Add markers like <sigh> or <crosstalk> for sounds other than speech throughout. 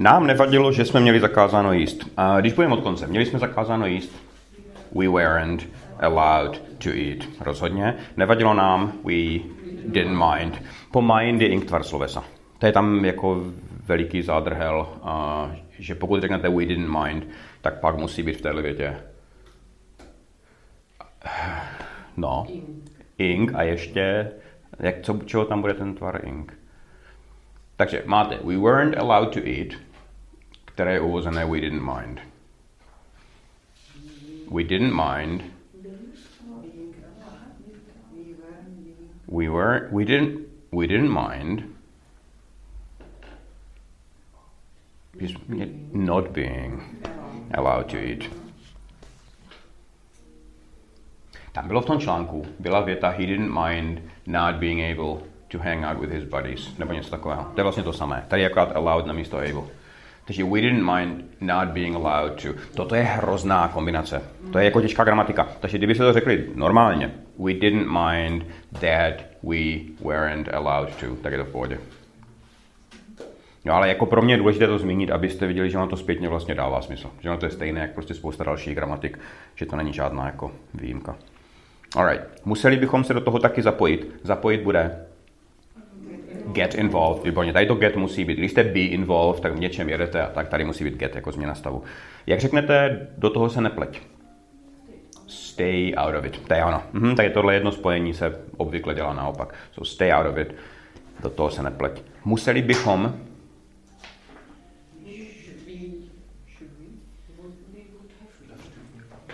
Nám nevadilo, že jsme měli zakázáno jíst. A když budeme od konce, měli jsme zakázáno jíst. We weren't allowed to eat. Rozhodně. Nevadilo nám, we didn't mind. Po mind je inktvar slovesa. To je tam jako veliký zádrhel, a že pokud řeknete we didn't mind, tak pak musí být v téhle větě no, ing a ještě, jak, co, čeho tam bude ten tvar ing. Takže máte we weren't allowed to eat, je uvozené we didn't mind. We didn't mind. We were we didn't we didn't mind not being allowed to eat. Tam bylo v tom článku, byla věta he didn't mind not being able to hang out with his buddies, nebo něco takového. To je vlastně to samé. Tady je akorát allowed na místo able. Takže we didn't mind not being allowed to. Toto je hrozná kombinace. To je jako těžká gramatika. Takže kdyby se to řekli normálně, we didn't mind that we weren't allowed to, tak je to v pohodě. No ale jako pro mě je důležité to zmínit, abyste viděli, že ono to zpětně vlastně dává smysl. Že ono to je stejné, jak prostě spousta dalších gramatik, že to není žádná jako výjimka. Alright. Museli bychom se do toho taky zapojit. Zapojit bude get involved, výborně. Tady to get musí být. Když jste be involved, tak v něčem jedete a tak tady musí být get jako změna stavu. Jak řeknete, do toho se nepleť. Stay out of it. To je ono. Mhm, je tohle jedno spojení se obvykle dělá naopak. So stay out of it. Do toho se nepleť. Museli bychom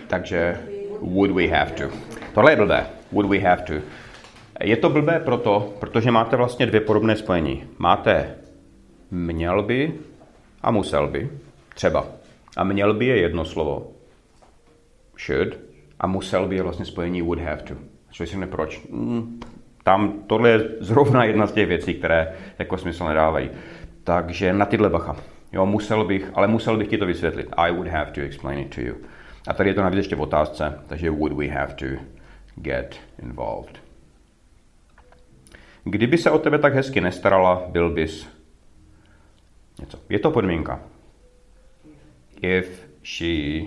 Takže would we have to. Tohle je blbé. Would we have to. Je to blbé proto, protože máte vlastně dvě podobné spojení. Máte měl by a musel by. Třeba. A měl by je jedno slovo. Should. A musel by je vlastně spojení would have to. Člověk si proč. Hmm, tam tohle je zrovna jedna z těch věcí, které jako smysl nedávají. Takže na tyhle bacha. Jo, musel bych, ale musel bych ti to vysvětlit. I would have to explain it to you. A tady je to navíc ještě v otázce, takže would we have to get involved. Kdyby se o tebe tak hezky nestarala, byl bys něco. Je to podmínka. If she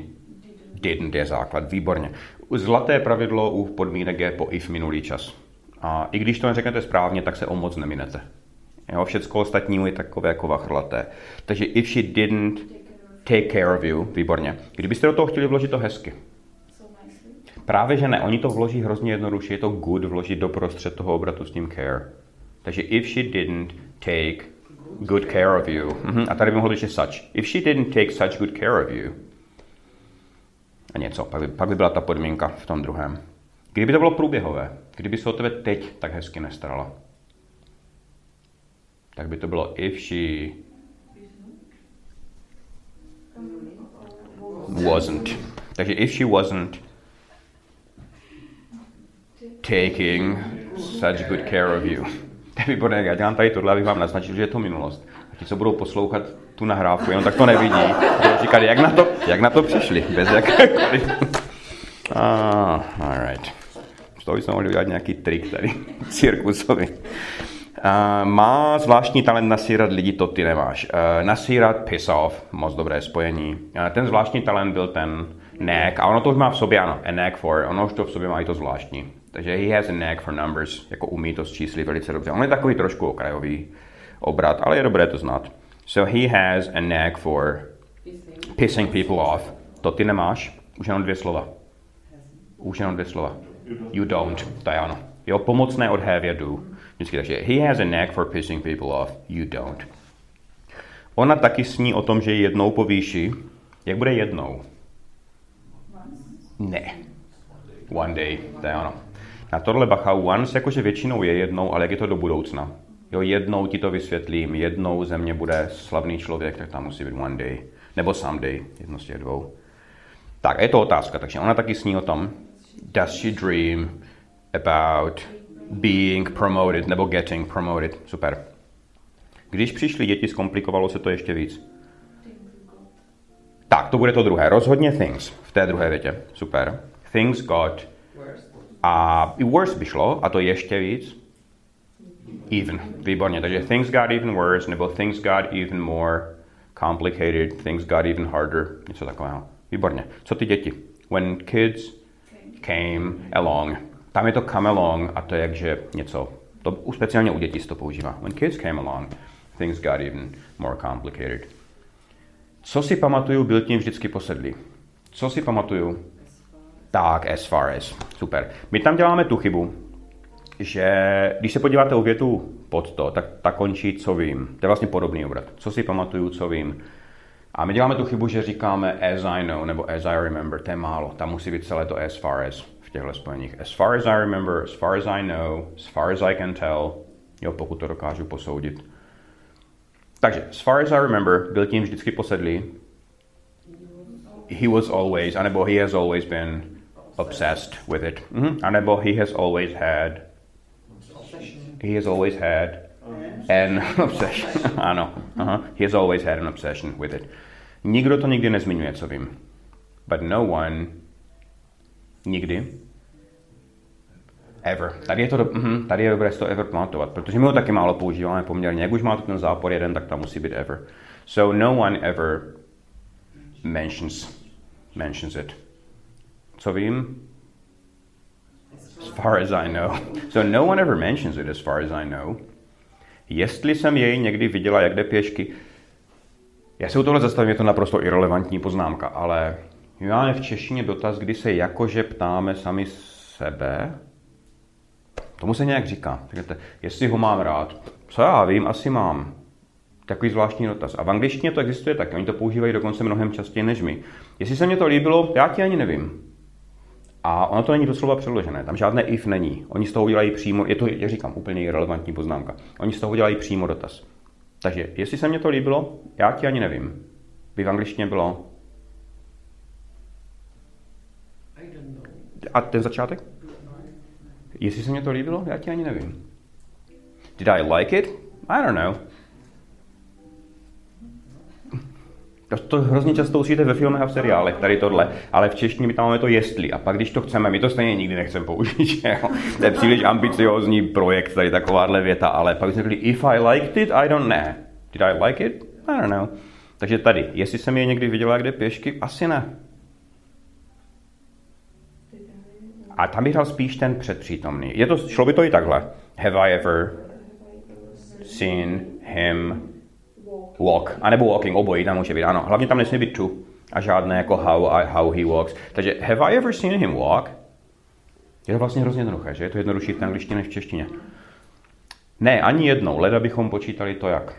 didn't je základ. Výborně. Zlaté pravidlo u podmínek je po if minulý čas. A i když to neřeknete správně, tak se o moc neminete. Jo, všecko ostatní je takové jako vachrlaté. Takže if she didn't take care of you, výborně. Kdybyste do toho chtěli vložit to hezky. Právě, že ne, oni to vloží hrozně jednoduše, je to good vložit do prostřed toho obratu s tím care. Takže if she didn't take good care of you. Mm-hmm. A tady by mohlo být, že such. If she didn't take such good care of you. A něco, pak by, pak by byla ta podmínka v tom druhém. Kdyby to bylo průběhové, kdyby se o tebe teď tak hezky nestarala, tak by to bylo if she wasn't. Takže if she wasn't taking such good care of you. <laughs> To je výborné, já dělám tady tohle, abych vám naznačil, že je to minulost. A ti, co budou poslouchat tu nahrávku, jenom tak to nevidí, budou říkat, jak na to, jak na to přišli, bez jakékoliv. <laughs> Ah, alright. Z toho bychom mohli udělat nějaký trik tady, <laughs> cirkusový. Uh, má zvláštní talent nasírat lidi, to ty nemáš. Uh, nasírat, piss off, moc dobré spojení. Uh, ten zvláštní talent byl ten knack, a ono to už má v sobě, ano, a knack for, ono už to v sobě má i to zvláštní. Takže he has a knack for numbers, jako umí to s čísly velice dobře. On je takový trošku okrajový obrat, ale je dobré to znát. So he has a knack for pissing people off. To ty nemáš? Už jenom dvě slova. Už jenom dvě slova. You don't. To je ano. Jo, pomocné od have, do. Vždycky takže he has a knack for pissing people off. You don't. Ona taky sní o tom, že jednou povýší. Jak bude jednou? Ne. One day, to je ono. Na tohle bacha once, jakože většinou je jednou, ale jak je to do budoucna. Jo, jednou ti to vysvětlím, jednou ze mě bude slavný člověk, tak tam musí být one day. Nebo someday, jedno z těch dvou. Tak, je to otázka, takže ona taky sní o tom. Does she dream about being promoted nebo getting promoted? Super. Když přišli děti, zkomplikovalo se to ještě víc. Tak, to bude to druhé. Rozhodně things v té druhé větě. Super. Things got a i worse by šlo, a to ještě víc. Even. Výborně. Takže things got even worse, nebo things got even more complicated, things got even harder, něco takového. Výborně. Co ty děti? When kids came along. Tam je to come along a to je jakže něco. To speciálně u dětí se to používá. When kids came along, things got even more complicated. Co si pamatuju, byl tím vždycky posedlý. Co si pamatuju? Tak, as far as. Super. My tam děláme tu chybu, že když se podíváte u větu pod to, tak ta končí co vím. To je vlastně podobný obrat. Co si pamatuju, co vím. A my děláme tu chybu, že říkáme as I know nebo as I remember, to je málo. Tam musí být celé to as far as v těchto spojeních. As far as I remember, as far as I know, as far as I can tell, jo, pokud to dokážu posoudit. Takže, as far as I remember, byl tím vždycky posedlý. He was always, anebo he has always been obsessed with it. Mm-hmm. Anebo he has always had he has always had an <laughs> obsession. <laughs> ano, uh-huh. he has always had an obsession with it. Nikdo to nikdy nezmiňuje, co vím. But no one nikdy ever. Tady je, to, uh-huh, tady je dobré to ever pamatovat, protože my ho taky málo používáme poměrně. Jak už máte ten zápor jeden, tak tam musí být ever. So no one ever mentions, mentions it. Co vím? As far as I know. <laughs> So no one ever mentions it as far as I know. Jestli jsem jej někdy viděla, jak jde pěšky, já se u tohle zastavím, je to naprosto irrelevantní poznámka, ale my máme v češtině dotaz, kdy se jakože ptáme sami sebe. Tomu se nějak říká. Řeknete, jestli ho mám rád. Co já vím, asi mám. Takový zvláštní dotaz. A v angličtině to existuje taky. Oni to používají dokonce mnohem častěji než my. Jestli se mě to líbilo, já ti ani nevím. A ono to není doslova přeložené, tam žádné if není. Oni z toho udělají přímo, je to, jak říkám, úplně relevantní poznámka. Oni z toho udělají přímo dotaz. Takže, jestli se mně to líbilo, já ti ani nevím. By v angličtině bylo? A ten začátek? Jestli se mně to líbilo, já ti ani nevím. Did I like it? I don't know. To, to hrozně často uslyšíte ve filmech a v seriálech, tady tohle, ale v češtině my tam máme to jestli. A pak, když to chceme, my to stejně nikdy nechceme použít, <laughs> jo? To je příliš ambiciozní projekt, tady takováhle věta, ale pak jsme řekli, if I liked it, I don't know. Did I like it? I don't know. Takže tady, jestli jsem je někdy viděla kde pěšky, asi ne. A tam bych dal spíš ten předpřítomný. Je to, šlo by to i takhle. Have I ever seen him walk, anebo walking, obojí tam může být, ano. Hlavně tam nesmí být to a žádné jako how, I, how he walks. Takže have I ever seen him walk? Je to vlastně hrozně jednoduché, že? Je to jednodušší v angličtině než v češtině. Ne, ani jednou. Leda bychom počítali to jak?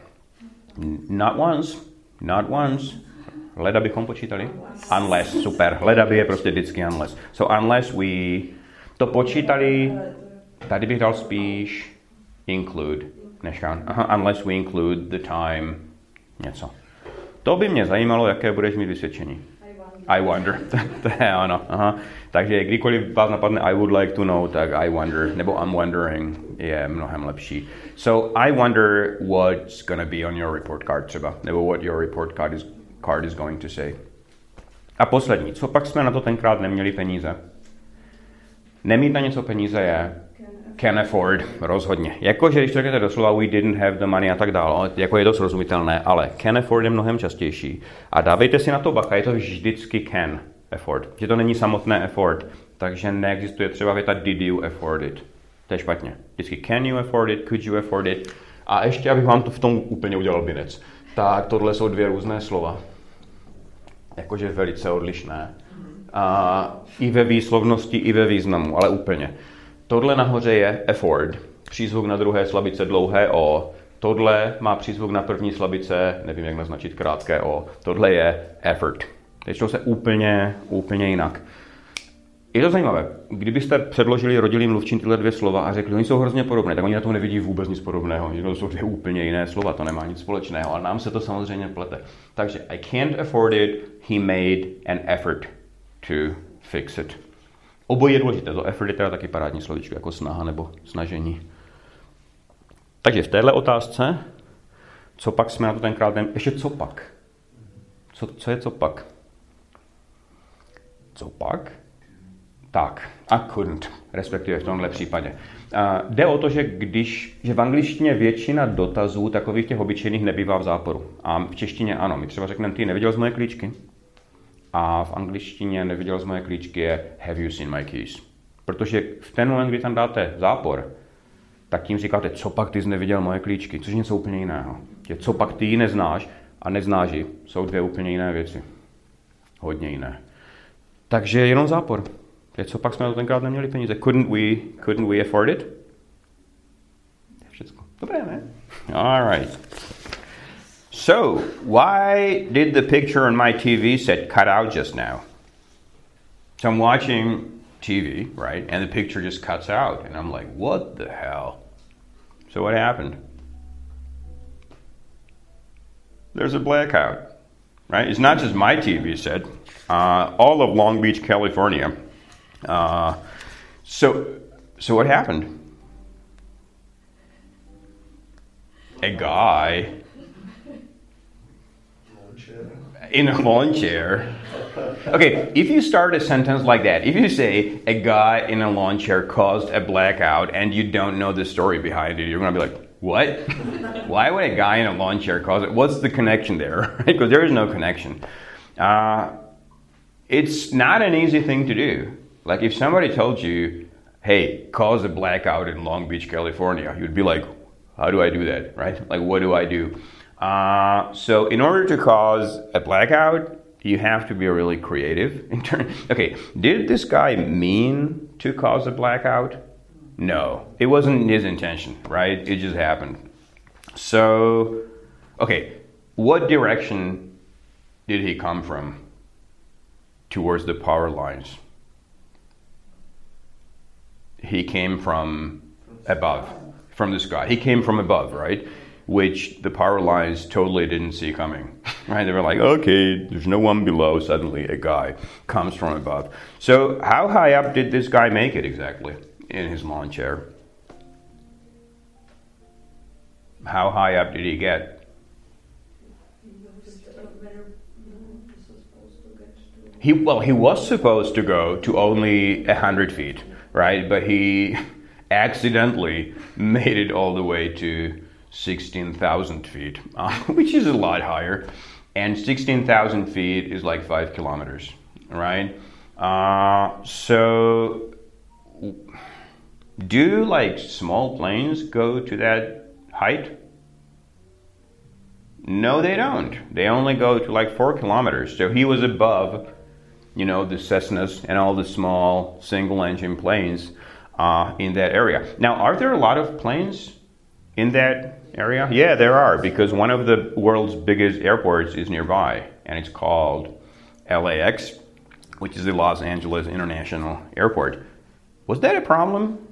Not once, not once. Leda bychom počítali? Unless, super. Leda by je prostě vždycky unless. So unless we to počítali, tady bych dal spíš include, než uh, unless we include the time něco. To by mě zajímalo, jaké budeš mít vysvědčení. I wonder. <laughs> to je ono. Aha. Takže kdykoliv vás napadne I would like to know, tak I wonder, nebo I'm wondering je mnohem lepší. So I wonder what's going to be on your report card třeba, nebo what your report card is, card is going to say. A poslední, co pak jsme na to tenkrát neměli peníze? Nemít na něco peníze je can afford, rozhodně. Jakože když to řeknete doslova we didn't have the money a tak dále, jako je to srozumitelné, ale can afford je mnohem častější. A dávejte si na to bacha, je to vždycky can afford. Že to není samotné afford, takže neexistuje třeba věta did you afford it. To je špatně. Vždycky can you afford it, could you afford it. A ještě, abych vám to v tom úplně udělal binec, tak tohle jsou dvě různé slova. Jakože velice odlišné. A i ve výslovnosti, i ve významu, ale úplně. Tohle nahoře je afford, přízvuk na druhé slabice dlouhé O. Tohle má přízvuk na první slabice, nevím, jak naznačit krátké O. Tohle je effort. Teď se úplně, úplně jinak. Je to zajímavé. Kdybyste předložili rodilým mluvčím tyhle dvě slova a řekli, oni jsou hrozně podobné, tak oni na tom nevidí vůbec nic podobného. To jsou dvě úplně jiné slova, to nemá nic společného, ale nám se to samozřejmě plete. Takže I can't afford it, he made an effort to fix it. Obojí je důležité. To effort je teda taky parádní slovíčko, jako snaha nebo snažení. Takže v téhle otázce, co pak jsme na to tenkrát, ještě co pak? Co, co je co pak? Co pak? Tak, a couldn't, respektive v tomhle případě. Uh, jde o to, že když, že v angličtině většina dotazů takových těch obyčejných nebývá v záporu. A v češtině ano. My třeba řekneme, ty neviděl z moje klíčky? A v angličtině neviděl z moje klíčky je have you seen my keys? Protože v ten moment, kdy tam dáte zápor, tak tím říkáte, co pak ty jsi neviděl moje klíčky, což je něco úplně jiného. Je, co pak ty ji neznáš a neznáš ji, jsou dvě úplně jiné věci. Hodně jiné. Takže jenom zápor. Je, co pak jsme to tenkrát neměli peníze? Couldn't we, couldn't we afford it? Všechno. Dobré, ne? All right. So, why did the picture on my TV set cut out just now? So I'm watching TV, right? And the picture just cuts out. And I'm like, what the hell? So what happened? There's a blackout, right? It's not just my TV set. Uh, all of Long Beach, California uh, so, so what happened? A guy in a lawn chair. Okay, if you start a sentence like that, if you say a guy in a lawn chair caused a blackout and you don't know the story behind it, you're gonna be like, what? Why would a guy in a lawn chair cause it? What's the connection there? <laughs> because there is no connection. Uh, it's not an easy thing to do. Like if somebody told you, hey, cause a blackout in Long Beach, California, you'd be like, how do I do that, right? Like, what do I do? Uh, so, in order to cause a blackout, you have to be really creative. <laughs> In turn, okay, did this guy mean to cause a blackout? No, it wasn't his intention, right? It just happened. So, okay, what direction did he come from towards the power lines? he came from above, from the sky. He came from above, right? Which the power lines totally didn't see coming, right? They were like, okay, there's no one below. Suddenly, a guy comes from above. So, how high up did this guy make it exactly in his lawn chair? How high up did he get? He well, he was supposed to go to only a hundred feet right? But he <laughs> accidentally made it all the way to 16,000 feet, <laughs> uh, which is a lot higher. And 16,000 feet is like five kilometers, right? Uh, so, do like small planes go to that height? No, they don't. They only go to like four kilometers. So he was above you know, the Cessnas and all the small single engine planes uh, in that area. Now, are there a lot of planes in that area? Yeah, there are, because one of the world's biggest airports is nearby, and it's called LAX, which is the Los Angeles International Airport. Was that a problem?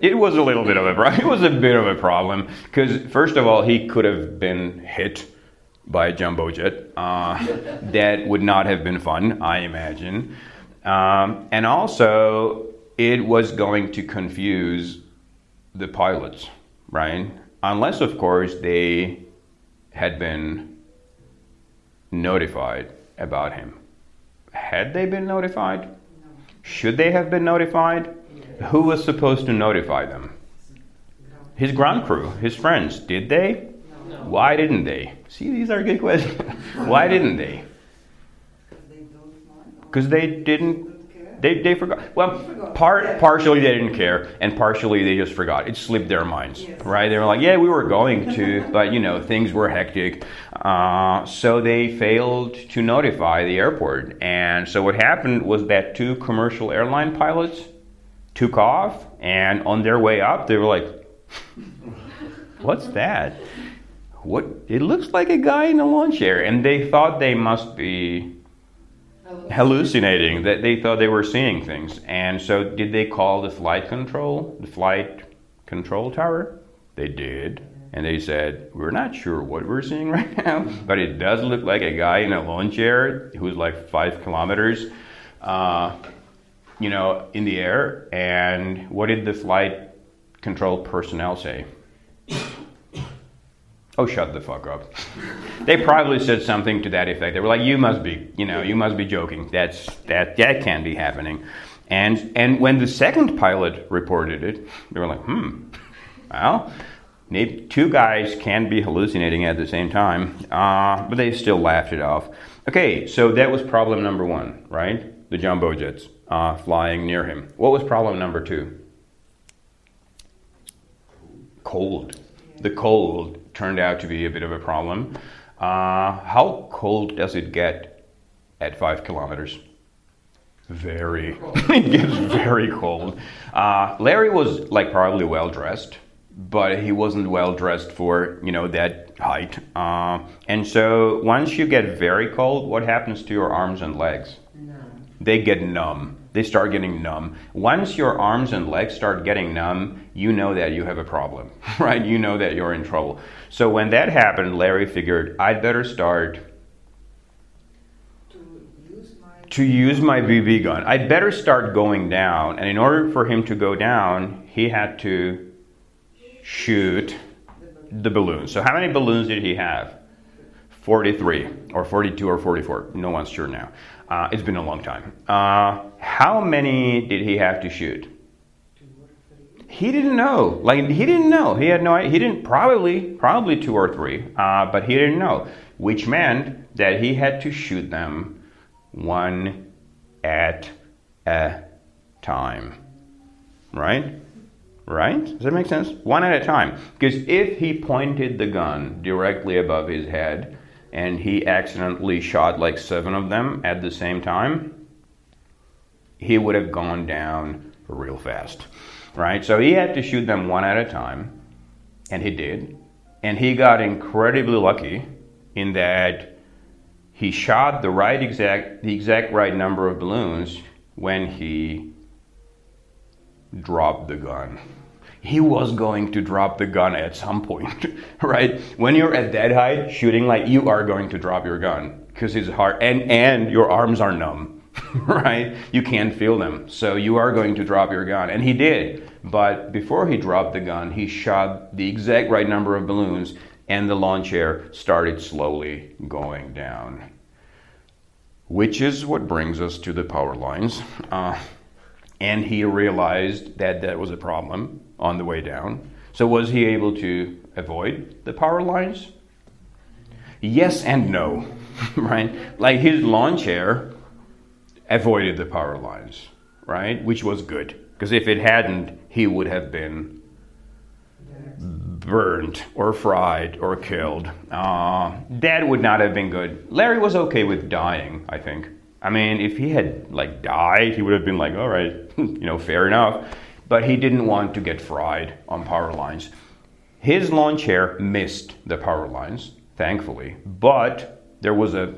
It was a little bit of a problem. <laughs> It was a bit of a problem because, first of all, he could have been hit by a jumbo jet. Uh, <laughs> that would not have been fun, I imagine. Um, and also, it was going to confuse the pilots, right? Unless, of course, they had been notified about him. Had they been notified? No. Should they have been notified? Who was supposed to notify them? His ground crew, his friends. Did they? No. Why didn't they? See, these are good questions. <laughs> Why didn't they? Because they didn't. They, they forgot. Well, part partially they didn't care, and partially they just forgot. It slipped their minds, right? They were like, "Yeah, we were going to, <laughs> but you know, things were hectic." Uh, so they failed to notify the airport, and so what happened was that two commercial airline pilots took off, and on their way up, they were like, <laughs> "What's that?" what it looks like a guy in a lawn chair and they thought they must be hallucinating that they thought they were seeing things. And so did they call the flight control the flight control tower? They did. And they said we're not sure what we're seeing <laughs> right now but it does look like a guy in a lawn chair who's like five kilometers uh, you know in the air. And what did the flight control personnel say Oh, shut the fuck up. they probably said something to that effect. They were like, "You must be, you know, you must be joking. That's that that can't be happening." And and when the second pilot reported it, they were like, "Hmm, well." maybe Two guys can be hallucinating at the same time, uh, but they still laughed it off. Okay, so that was problem number one, right? The jumbo jets uh, flying near him. What was problem number two? Cold. The cold turned out to be a bit of a problem. Uh, how cold does it get at five kilometers? Very. <laughs> it gets very cold. Uh, Larry was like probably well dressed, but he wasn't well dressed for you know that height. Uh, and so once you get very cold, what happens to your arms and legs? Numb. They get numb they start getting numb. Once your arms and legs start getting numb, you know that you have a problem, <laughs> right? You know that you're in trouble. So when that happened, Larry figured, I'd better start to use my BB gun. I'd better start going down. And in order for him to go down, he had to shoot the balloons. So how many balloons did he have? 43 or 42 or 44. No one's sure now. Uh, it's been a long time. Uh, how many did he have to shoot? He didn't know. Like he didn't know. He had no. He didn't probably probably two or three, uh, but he didn't know, which meant that he had to shoot them one at a time. Right? Right? Does that make sense? One at a time. Because if he pointed the gun directly above his head, and he accidentally shot like seven of them at the same time, he would have gone down real fast. Right? So he had to shoot them one at a time, and he did. And he got incredibly lucky in that he shot the right exact the exact right number of balloons when he dropped the gun he was going to drop the gun at some point, <laughs> right? When you're at that height shooting, like you are going to drop your gun because it's hard, and and your arms are numb, <laughs> right? You can't feel them, so you are going to drop your gun, and he did. But before he dropped the gun, he shot the exact right number of balloons, and the lawn chair started slowly going down. Which is what brings us to the power lines. Uh, and he realized that that was a problem on the way down. So, was he able to avoid the power lines? Yes and no, <laughs> right? Like his lawn chair avoided the power lines, right? Which was good. Because if it hadn't, he would have been burned or fried or killed. Uh, that would not have been good. Larry was okay with dying, I think. I mean, if he had like died, he would have been like, all right, <laughs> you know, fair enough but he didn't want to get fried on power lines. His lawn chair missed the power lines, thankfully, but there was a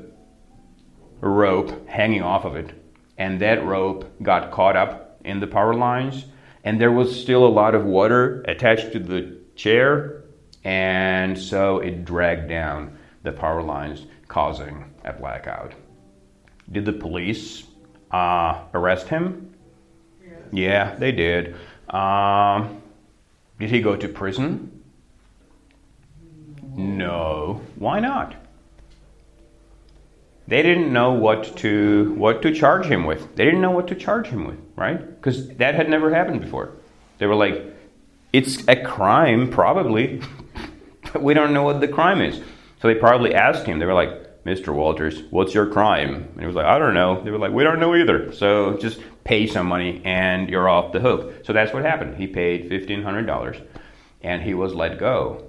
rope hanging off of it, and that rope got caught up in the power lines, and there was still a lot of water attached to the chair, and so it dragged down the power lines, causing a blackout. Did the police uh, arrest him? Yeah, they did. Um, did he go to prison? No. Why not? They didn't know what to what to charge him with. They didn't know what to charge him with, right? Because that had never happened before. They were like, "It's a crime, probably, but <laughs> we don't know what the crime is." So they probably asked him. They were like, Mr. Walters, what's your crime? And he was like, I don't know. They were like, we don't know either. So just pay some money and you're off the hook. So that's what happened. He paid $1,500 and he was let go.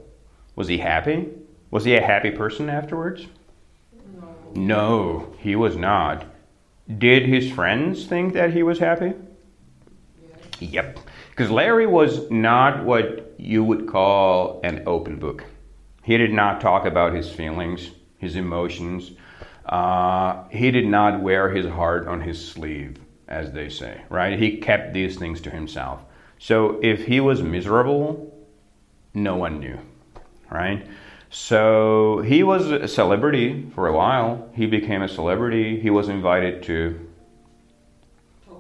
Was he happy? Was he a happy person afterwards? No. No, he was not. Did his friends think that he was happy? Yep. Because Larry was not what you would call an open book. He did not talk about his feelings his emotions. Uh, he did not wear his heart on his sleeve, as they say, right? He kept these things to himself. So if he was miserable, no one knew, right? So he was a celebrity for a while. He became a celebrity. He was invited to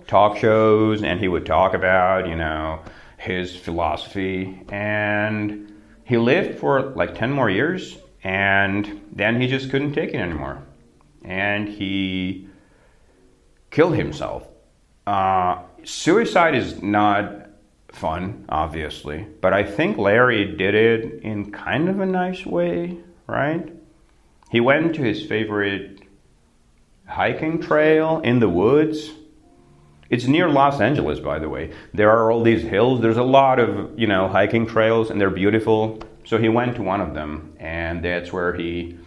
talk shows and he would talk about, you know, his philosophy and he lived for like 10 more years and then he just couldn't take it anymore. And he killed himself. Uh, suicide is not fun, obviously, but I think Larry did it in kind of a nice way, right? He went to his favorite hiking trail in the woods. It's near Los Angeles, by the way. There are all these hills. There's a lot of, you know, hiking trails and they're beautiful. So he went to one of them and that's where he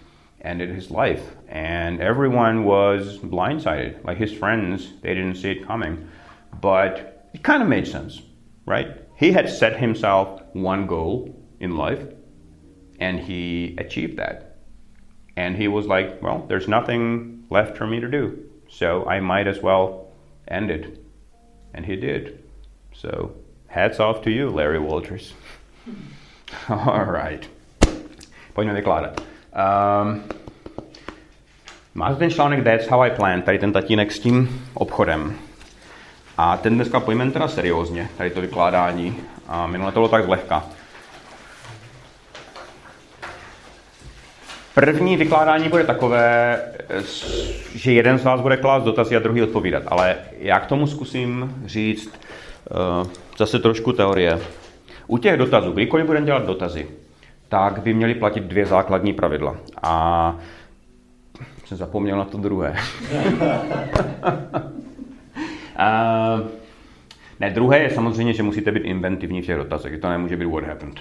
ended his life. And everyone was blindsided. Like his friends, they didn't see it coming. But it kind of made sense, right? He had set himself one goal in life and he achieved that. And he was like, well, there's nothing left for me to do. So I might as well end it. And he did. So hats off to you, Larry Walters. <laughs> All right. Pojďme vykládat. Um, máte ten článek That's How I Plan, tady ten tatínek s tím obchodem. A ten dneska pojmeme teda seriózně, tady to vykládání. A minule to bylo tak zlehka. První vykládání bude takové, že jeden z vás bude klást dotazy a druhý odpovídat, ale já k tomu zkusím říct uh, zase trošku teorie. U těch dotazů, kdykoliv budeme dělat dotazy, tak by měly platit dvě základní pravidla. A jsem zapomněl na to druhé. <laughs> a, ne, druhé je samozřejmě, že musíte být inventivní v těch dotazech. To nemůže být what happened.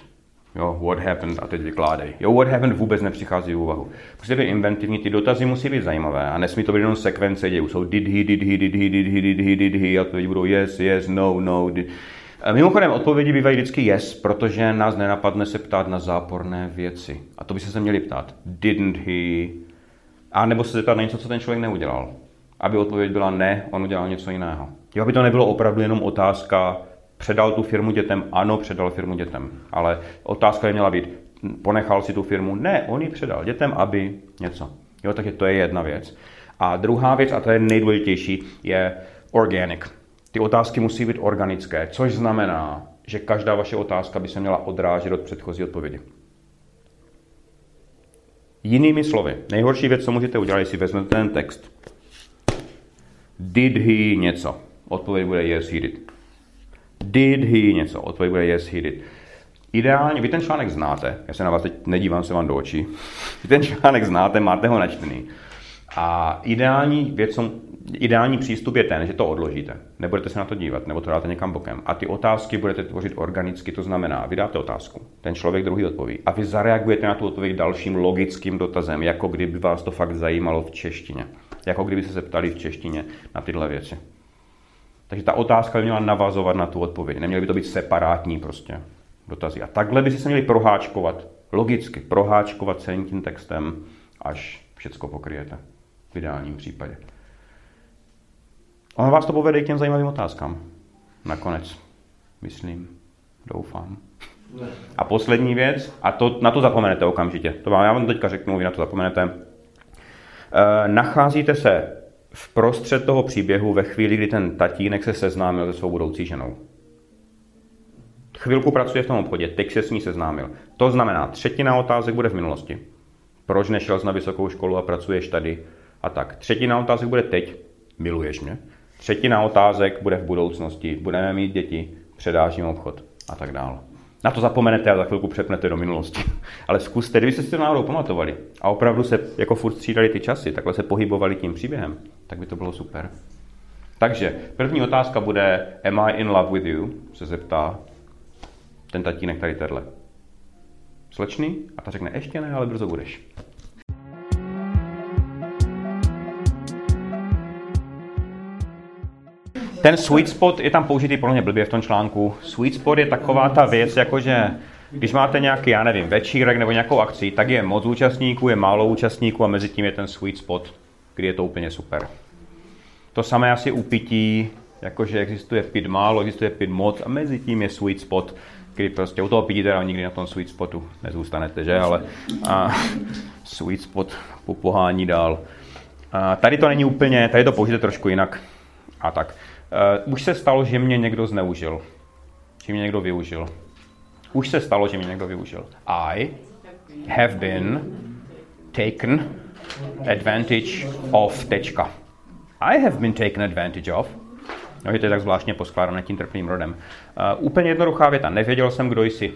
Jo, what happened a teď vykládej. Jo, what happened vůbec nepřichází v úvahu. Musíte být inventivní, ty dotazy musí být zajímavé a nesmí to být jenom sekvence dějů. Jsou did he, did he, did he, did he, did he, did he, a odpovědi budou yes, yes, no, no. Did. Mimochodem, odpovědi bývají vždycky yes, protože nás nenapadne se ptát na záporné věci. A to by se měli ptát. Didn't he? A nebo se zeptat na něco, co ten člověk neudělal. Aby odpověď byla ne, on udělal něco jiného. Jo, aby to nebylo opravdu jenom otázka, předal tu firmu dětem, ano, předal firmu dětem. Ale otázka je měla být, ponechal si tu firmu, ne, on ji předal dětem, aby něco. Jo, takže to je jedna věc. A druhá věc, a to je nejdůležitější, je organic ty otázky musí být organické, což znamená, že každá vaše otázka by se měla odrážet od předchozí odpovědi. Jinými slovy, nejhorší věc, co můžete udělat, je si vezmete ten text. Did he něco? Odpověď bude yes, he did. Did he něco? Odpověď bude yes, he did. Ideálně, vy ten článek znáte, já se na vás teď nedívám se vám do očí, <laughs> vy ten článek znáte, máte ho načtený. A ideální věc, ideální přístup je ten, že to odložíte. Nebudete se na to dívat, nebo to dáte někam bokem. A ty otázky budete tvořit organicky, to znamená, vy dáte otázku, ten člověk druhý odpoví. A vy zareagujete na tu odpověď dalším logickým dotazem, jako kdyby vás to fakt zajímalo v češtině. Jako kdyby se zeptali v češtině na tyhle věci. Takže ta otázka by měla navazovat na tu odpověď. Neměly by to být separátní prostě dotazy. A takhle by si se měli proháčkovat, logicky proháčkovat celým tím textem, až všecko pokryjete v ideálním případě. Ono vás to povede k těm zajímavým otázkám. Nakonec. Myslím. Doufám. A poslední věc, a to, na to zapomenete okamžitě. To vám, já vám teďka řeknu, vy na to zapomenete. E, nacházíte se v prostřed toho příběhu ve chvíli, kdy ten tatínek se seznámil se svou budoucí ženou. Chvilku pracuje v tom obchodě, teď se s ní seznámil. To znamená, třetina otázek bude v minulosti. Proč nešel na vysokou školu a pracuješ tady? A tak. Třetina otázek bude teď. Miluješ mě? Třetina otázek bude v budoucnosti. Budeme mít děti, předáš jim obchod a tak dále. Na to zapomenete a za chvilku přepnete do minulosti. <laughs> Ale zkuste, kdybyste si to náhodou pamatovali a opravdu se jako furt střídali ty časy, takhle se pohybovali tím příběhem, tak by to bylo super. Takže první otázka bude Am I in love with you? se zeptá ten tatínek tady tenhle. Slečný? A ta řekne, ještě ne, ale brzo budeš. Ten sweet spot je tam použitý pro mě blbě v tom článku. Sweet spot je taková ta věc, jakože když máte nějaký, já nevím, večírek nebo nějakou akci, tak je moc účastníků, je málo účastníků a mezi tím je ten sweet spot, kdy je to úplně super. To samé asi u pití, jakože existuje pit málo, existuje pit moc a mezi tím je sweet spot, kdy prostě u toho pití teda nikdy na tom sweet spotu nezůstanete, že? Ale a, <laughs> sweet spot popohání dál. A tady to není úplně, tady to použijete trošku jinak. A tak. Uh, už se stalo, že mě někdo zneužil. Že mě někdo využil. Už se stalo, že mi někdo využil. I have been taken advantage of tečka. I have been taken advantage of. No, je to tak zvláštně poskládané tím trpným rodem. Uh, úplně jednoduchá věta. Nevěděl jsem, kdo jsi.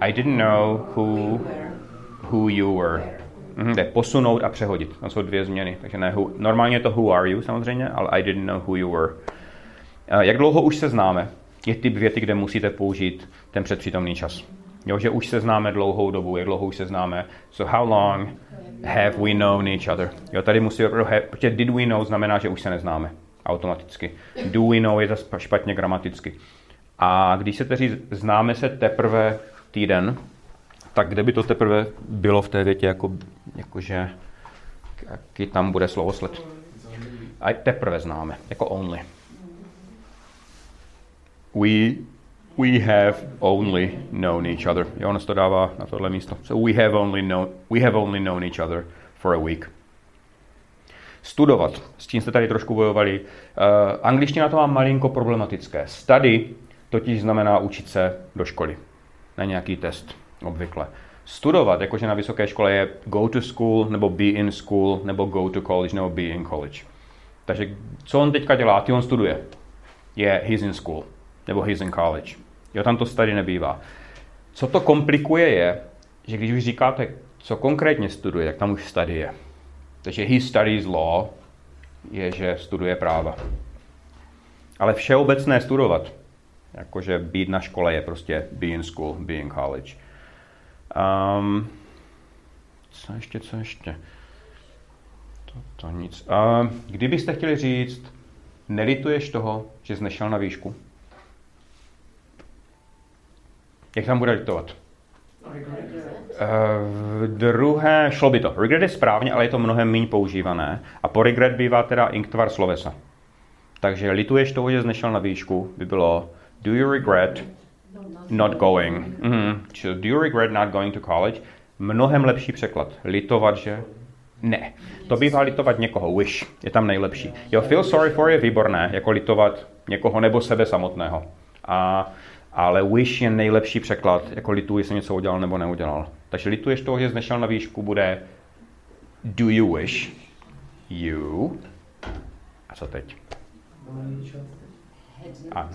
I didn't know who, who you were. Mhm, jde posunout a přehodit. To jsou dvě změny. Takže ne who, normálně je to who are you samozřejmě, ale I didn't know who you were. Uh, jak dlouho už se známe? Je typ věty, kde musíte použít ten předpřítomný čas. Jo, že už se známe dlouhou dobu, jak dlouho už se známe. So how long have we known each other? Jo, tady musí, protože did we know znamená, že už se neznáme automaticky. Do we know je to špatně gramaticky. A když se říct, známe se teprve týden, tak kde by to teprve bylo v té větě, jako, jakože jaký tam bude slovosled. A teprve známe, jako only. We, we have only known each other. Jo, ono to dává na tohle místo. So we have only known, we have only known each other for a week. Studovat, s tím jste tady trošku bojovali. Uh, angličtina to má malinko problematické. Study totiž znamená učit se do školy. Na nějaký test, obvykle. Studovat, jakože na vysoké škole je go to school, nebo be in school, nebo go to college, nebo be in college. Takže co on teďka dělá? Ty on studuje. Je he's in school, nebo he's in college. Jo, tam to study nebývá. Co to komplikuje je, že když už říkáte, co konkrétně studuje, tak tam už study je. Takže he studies law je, že studuje práva. Ale všeobecné studovat, jakože být na škole je prostě be in school, be in college. Um, co ještě, co ještě? To, nic. Uh, kdybyste chtěli říct, nelituješ toho, že jsi nešel na výšku? Jak tam bude litovat? Uh, druhé, šlo by to. Regret je správně, ale je to mnohem méně používané. A po regret bývá teda inktvar slovesa. Takže lituješ toho, že jsi nešel na výšku, by bylo do you regret not going. Mm-hmm. So, do you regret not going to college? Mnohem lepší překlad. Litovat, že ne. To bývá litovat někoho. Wish je tam nejlepší. Jo, feel sorry for je výborné, jako litovat někoho nebo sebe samotného. A ale wish je nejlepší překlad, jako lituji, jsem něco udělal nebo neudělal. Takže lituješ toho, že jsi nešel na výšku, bude do you wish you a co teď? Ano.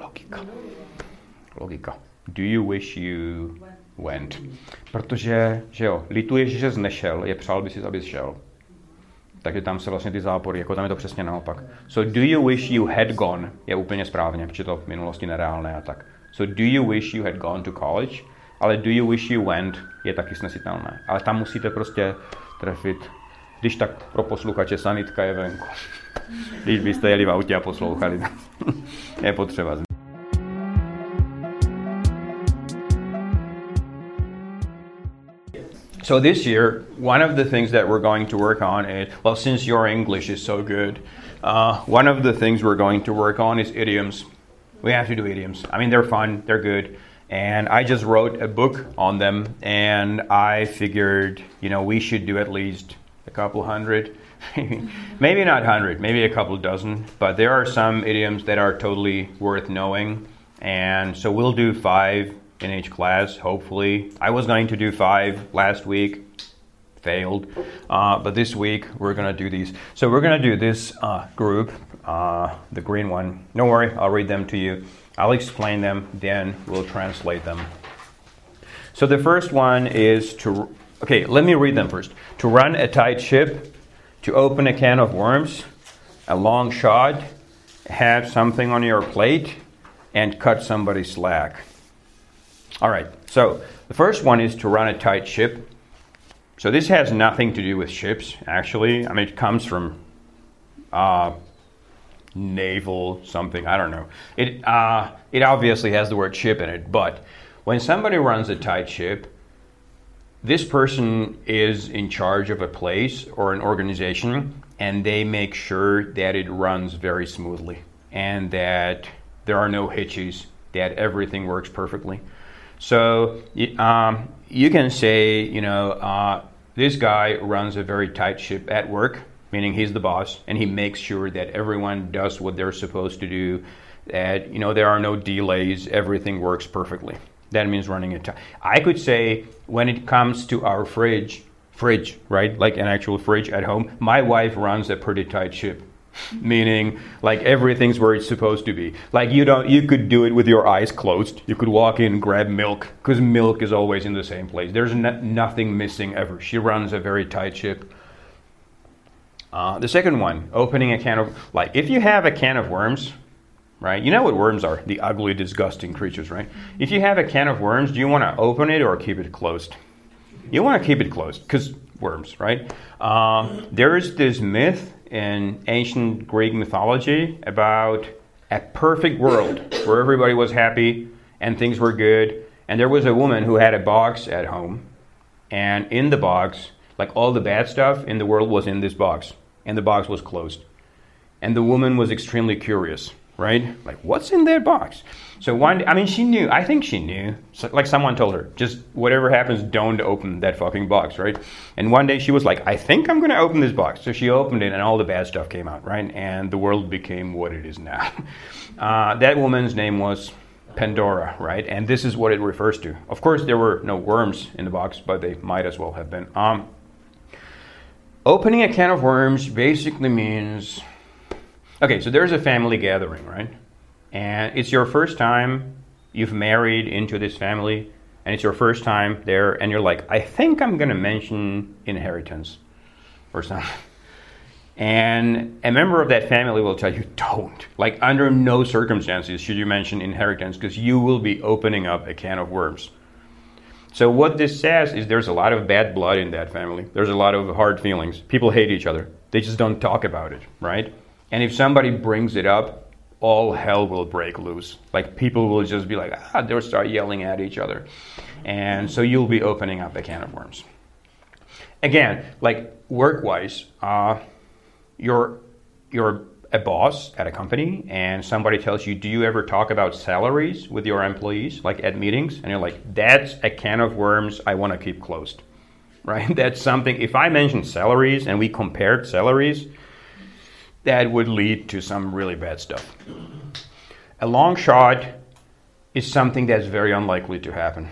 Logika. Logika. Do you wish you went? Protože, že jo, lituješ, že jsi nešel, je přál by si, abys šel. Takže tam se vlastně ty zápory, jako tam je to přesně naopak. So do you wish you had gone je úplně správně, protože to v minulosti nereálné a tak. So do you wish you had gone to college? Ale do you wish you went je taky snesitelné. Ale tam musíte prostě trefit, když tak pro posluchače sanitka je venku. Když byste jeli v autě a poslouchali, <laughs> je potřeba. So this year, one of the things that we're going to work on is, well, since your English is so good, uh, one of the things we're going to work on is idioms. We have to do idioms. I mean, they're fun, they're good. And I just wrote a book on them, and I figured, you know, we should do at least a couple hundred, <laughs> maybe not hundred, maybe a couple dozen, but there are some idioms that are totally worth knowing. And so we'll do five in each class, hopefully. I was going to do five last week, failed. Uh, but this week we're to do these. So we're to do this uh, group, uh, the green one. Don't worry, I'll read them to you. I'll explain them, then we'll translate them. So the first one is to, okay, let me read them first. To run a tight ship, to open a can of worms, a long shot, have something on your plate, and cut somebody slack. All right, so the first one is to run a tight ship. So this has nothing to do with ships, actually. I mean, it comes from uh, naval something. I don't know. It uh, it obviously has the word ship in it, but when somebody runs a tight ship, this person is in charge of a place or an organization, and they make sure that it runs very smoothly and that there are no hitches, that everything works perfectly. So um, you can say, you know, uh, this guy runs a very tight ship at work, meaning he's the boss, and he makes sure that everyone does what they're supposed to do. that you know there are no delays, everything works perfectly. That means running it tight. I could say when it comes to our fridge, fridge, right? Like an actual fridge at home, my wife runs a pretty tight ship. Meaning, like everything's where it's supposed to be. Like you don't, you could do it with your eyes closed. You could walk in, grab milk, because milk is always in the same place. There's no, nothing missing ever. She runs a very tight ship. Uh, the second one, opening a can of, like, if you have a can of worms, right? You know what worms are the ugly, disgusting creatures, right? If you have a can of worms, do you want to open it or keep it closed? You want to keep it closed because worms, right? Um, there is this myth in ancient Greek mythology about a perfect world where everybody was happy and things were good. And there was a woman who had a box at home, and in the box, like all the bad stuff in the world was in this box, and the box was closed. And the woman was extremely curious right? Like, what's in that box? So one, I mean, she knew. I think she knew. So, like someone told her, just whatever happens, don't open that fucking box, right? And one day she was like, I think I'm going to open this box. So she opened it, and all the bad stuff came out, right? And the world became what it is now. <laughs> Uh, that woman's name was Pandora, right? And this is what it refers to. Of course, there were no worms in the box, but they might as well have been. Um, opening a can of worms basically means Okay, so there's a family gathering, right? And it's your first time you've married into this family, and it's your first time there, and you're like, I think I'm going to mention inheritance or something. And a member of that family will tell you, don't. Like, under no circumstances should you mention inheritance because you will be opening up a can of worms. So, what this says is there's a lot of bad blood in that family. There's a lot of hard feelings. People hate each other. They just don't talk about it, right? And if somebody brings it up, all hell will break loose. Like people will just be like, ah, they'll start yelling at each other. And so you'll be opening up a can of worms. Again, like work wise, uh, you're, you're a boss at a company and somebody tells you, Do you ever talk about salaries with your employees, like at meetings? And you're like, That's a can of worms I want to keep closed. <laughs> Right? That's something, if I mention salaries and we compared salaries, that would lead to some really bad stuff. A long shot is something that's very unlikely to happen.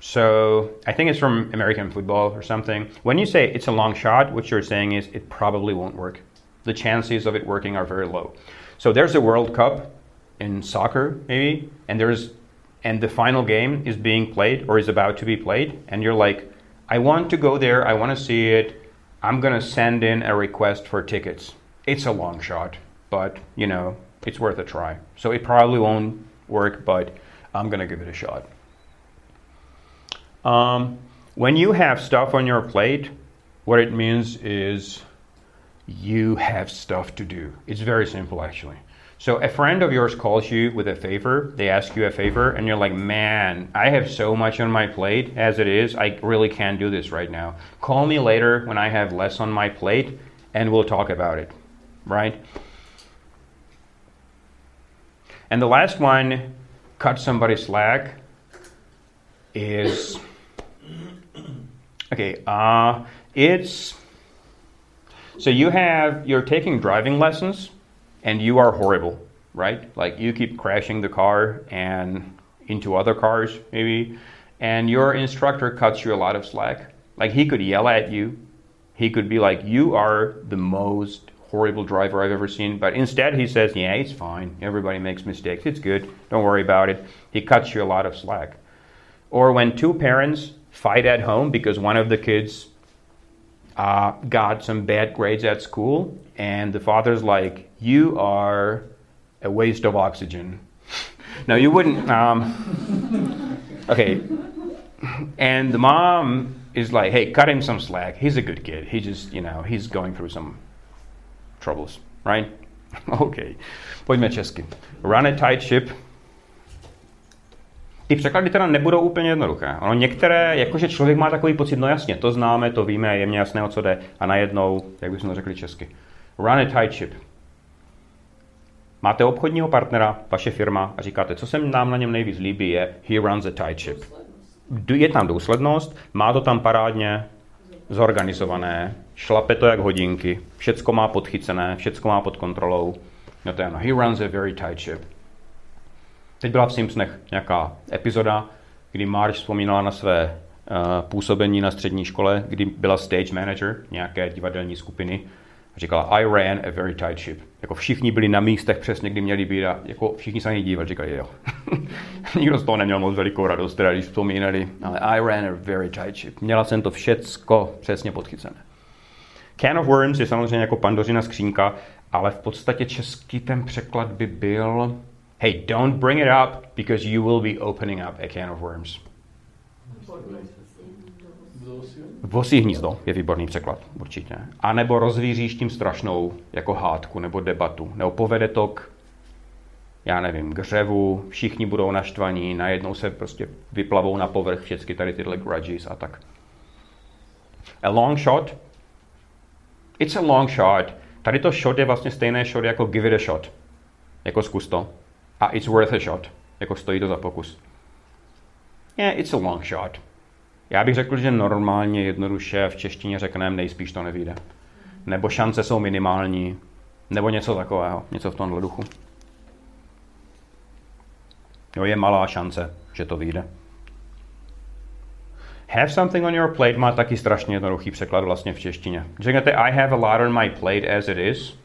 So I think it's from American football or something. When you say it's a long shot, what you're saying is it probably won't work. The chances of it working are very low. So there's a World Cup in soccer, maybe, and there's and the final game is being played or is about to be played, and you're like, I want to go there, I want to see it. I'm gonna send in a request for tickets it's a long shot, but you know, it's worth a try. So it probably won't work, but I'm gonna give it a shot. Um, when you have stuff on your plate, what it means is you have stuff to do. It's very simple, actually. So a friend of yours calls you with a favor, they ask you a favor, and you're like, man, I have so much on my plate as it is, I really can't do this right now. Call me later when I have less on my plate, and we'll talk about it right? And the last one, cut somebody slack, is <coughs> okay. Uh, it's so you have you're taking driving lessons, and you are horrible, right? Like you keep crashing the car and into other cars, maybe, and your instructor cuts you a lot of slack. Like he could yell at you, he could be like, "You are the most horrible driver I've ever seen. But instead, he says, Yeah, it's fine. Everybody makes mistakes. It's good. Don't worry about it. He cuts you a lot of slack. Or when two parents fight at home because one of the kids uh, got some bad grades at school, and the father's like, You are a waste of oxygen. <laughs> now, you wouldn't. Um, <laughs> okay. And the mom is like, Hey, cut him some slack. He's a good kid. He just, you know, he's going through some troubles, right? <laughs> OK. Pojďme česky. Run a tight ship. Ty překlady teda nebudou úplně jednoduché. Ono některé, jakože člověk má takový pocit, no jasně, to známe, to víme, je mě jasné, o co jde. A najednou, jak bychom to řekli česky, run a tight ship. Máte obchodního partnera, vaše firma, a říkáte, co se nám na něm nejvíc líbí, je he runs a tight ship. Je tam důslednost, má to tam parádně, zorganizované, šlape to jak hodinky, všecko má podchycené, všecko má pod kontrolou. No to je ano, he runs a very tight ship. Teď byla v Simpsonech nějaká epizoda, kdy Marge vzpomínala na své uh, působení na střední škole, kdy byla stage manager nějaké divadelní skupiny. A říkala, I ran a very tight ship. Jako všichni byli na místech přesně, kdy měli být a jako všichni se na ně dívali. Říkali, jo. <laughs> Nikdo z toho neměl moc velikou radost, teda když vzpomínali, ale I ran a very tight ship. Měla jsem to všecko přesně podchycené. Can of Worms je samozřejmě jako pandořina skřínka, ale v podstatě český ten překlad by byl Hey, don't bring it up because you will be opening up a can of worms. Vosí hnízdo je výborný překlad, určitě. A nebo rozvíříš tím strašnou jako hádku nebo debatu. Nebo povede to k, já nevím, hřevu, všichni budou naštvaní, najednou se prostě vyplavou na povrch všechny tady tyhle grudges a tak. A long shot, it's a long shot. Tady to shot je vlastně stejné shot jako give it a shot. Jako zkus to a it's worth a shot. Jako stojí to za pokus. Yeah, it's a long shot. Já bych řekl, že normálně jednoduše v češtině řekneme nejspíš to nevíde. Nebo šance jsou minimální, nebo něco takového, něco v tomhle duchu. Jo, je malá šance, že to vyjde. Have something on your plate má taky strašně jednoduchý překlad vlastně v češtině. Řeknete I have a lot on my plate as it is.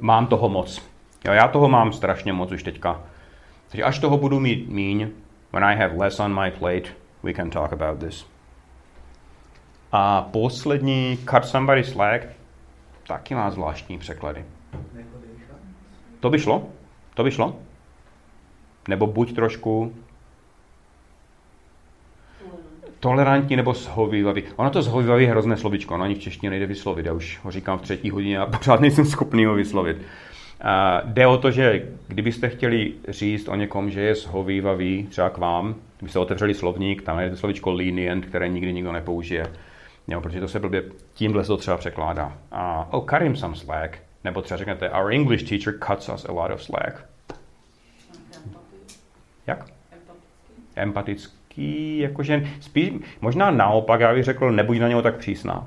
Mám toho moc. Jo, já toho mám strašně moc už teďka. Takže až toho budu mít míň, when I have less on my plate, we can talk about this. A poslední, cut somebody slack, taky má zvláštní překlady. To by šlo? To by šlo? Nebo buď trošku tolerantní nebo shovívavý. Ono to shovívavý je hrozné slovičko, ono ani v češtině nejde vyslovit. Já už ho říkám v třetí hodině a <laughs> pořád nejsem schopný ho vyslovit. Uh, jde o to, že kdybyste chtěli říct o někom, že je shovívavý třeba k vám, kdybyste otevřeli slovník, tam je to slovičko lenient, které nikdy nikdo nepoužije. Jo, protože to se blbě, tímhle se to třeba překládá. Uh, oh, cut him some slack. Nebo třeba řeknete, our English teacher cuts us a lot of slack. Jak? Empatický, jakože spíš, možná naopak, já bych řekl, nebuď na něho tak přísná.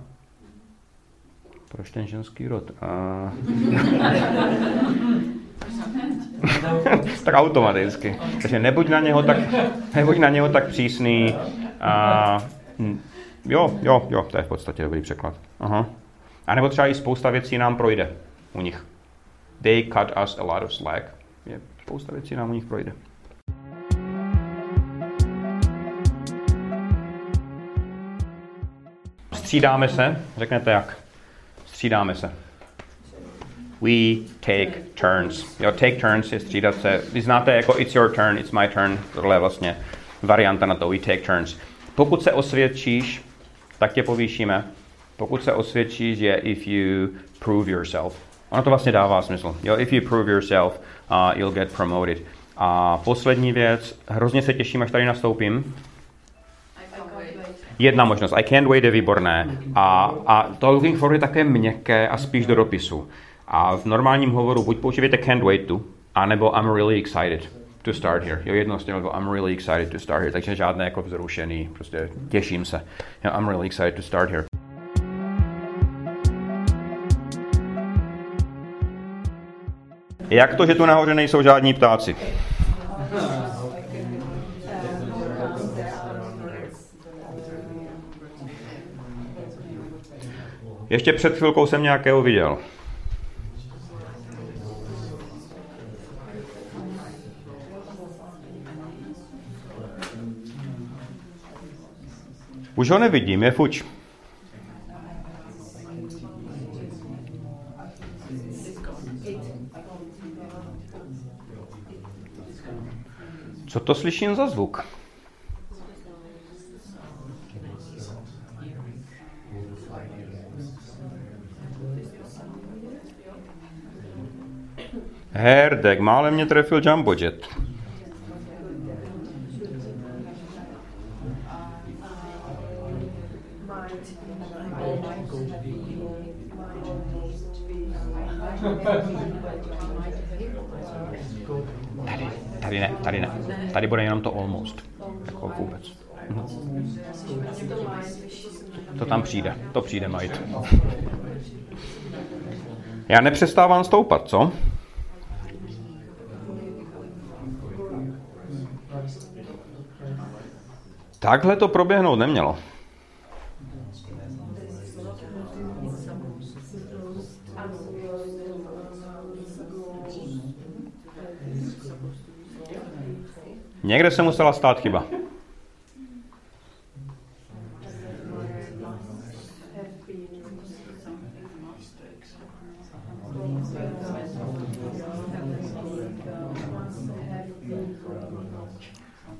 Proč ten ženský rod? A... <laughs> tak automaticky. Takže nebuď na něho tak, nebuď na něho tak přísný. A... Jo, jo, jo, to je v podstatě dobrý překlad. Aha. A nebo třeba i spousta věcí nám projde u nich. They cut us a lot of slack. Je, spousta věcí nám u nich projde. Střídáme se, řeknete jak? Střídáme se. We take turns. Jo, take turns je střídat se. Vy znáte jako it's your turn, it's my turn. Tohle je vlastně varianta na to, we take turns. Pokud se osvědčíš, tak tě povýšíme. Pokud se osvědčíš, je if you prove yourself. Ono to vlastně dává smysl. Jo, if you prove yourself, uh, you'll get promoted. A poslední věc, hrozně se těším, až tady nastoupím. Jedna možnost, I can't wait je výborné. A, a to looking forward je také měkké a spíš do dopisu. A v normálním hovoru buď používejte can't wait to, anebo I'm really excited to start here. Jo, jedno z těch, I'm really excited to start here. Takže žádné jako vzrušený, prostě těším se. Jo, I'm really excited to start here. Jak to, že tu nahoře nejsou žádní ptáci? Ještě před chvilkou jsem nějakého viděl. Už ho nevidím, je fuč. Co to slyším za zvuk? Herdek, málem mě trefil Jumbo Jet. Tady, tady ne, tady ne. Tady bude jenom to almost. Jako vůbec. To tam přijde, to přijde majit. Já nepřestávám stoupat, co? Takhle to proběhnout nemělo. Někde se musela stát chyba.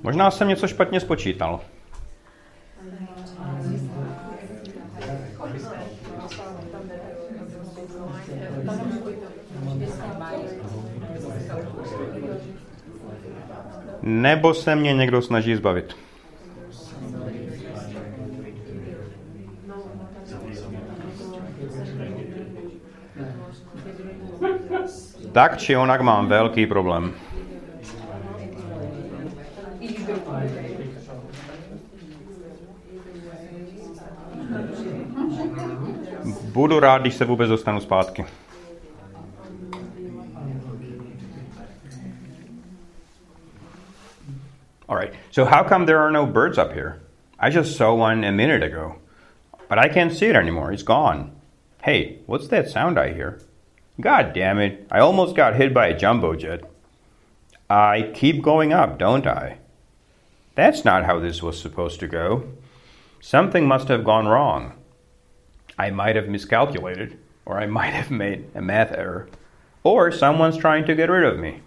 Možná jsem něco špatně spočítal. Nebo se mě někdo snaží zbavit. Tak či onak mám velký problém. Budu rád, když se vůbec dostanu zpátky. All right. So how come there are no birds up here? I just saw one a minute ago. But I can't see it anymore. It's gone. Hey, what's that sound I hear? God damn it. I almost got hit by a jumbo jet. I keep going up, don't I? That's not how this was supposed to go. Something must have gone wrong. I might have miscalculated, or I might have made a math error, or someone's trying to get rid of me.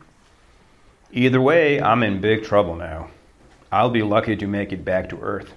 Either way, I'm in big trouble now. I'll be lucky to make it back to Earth.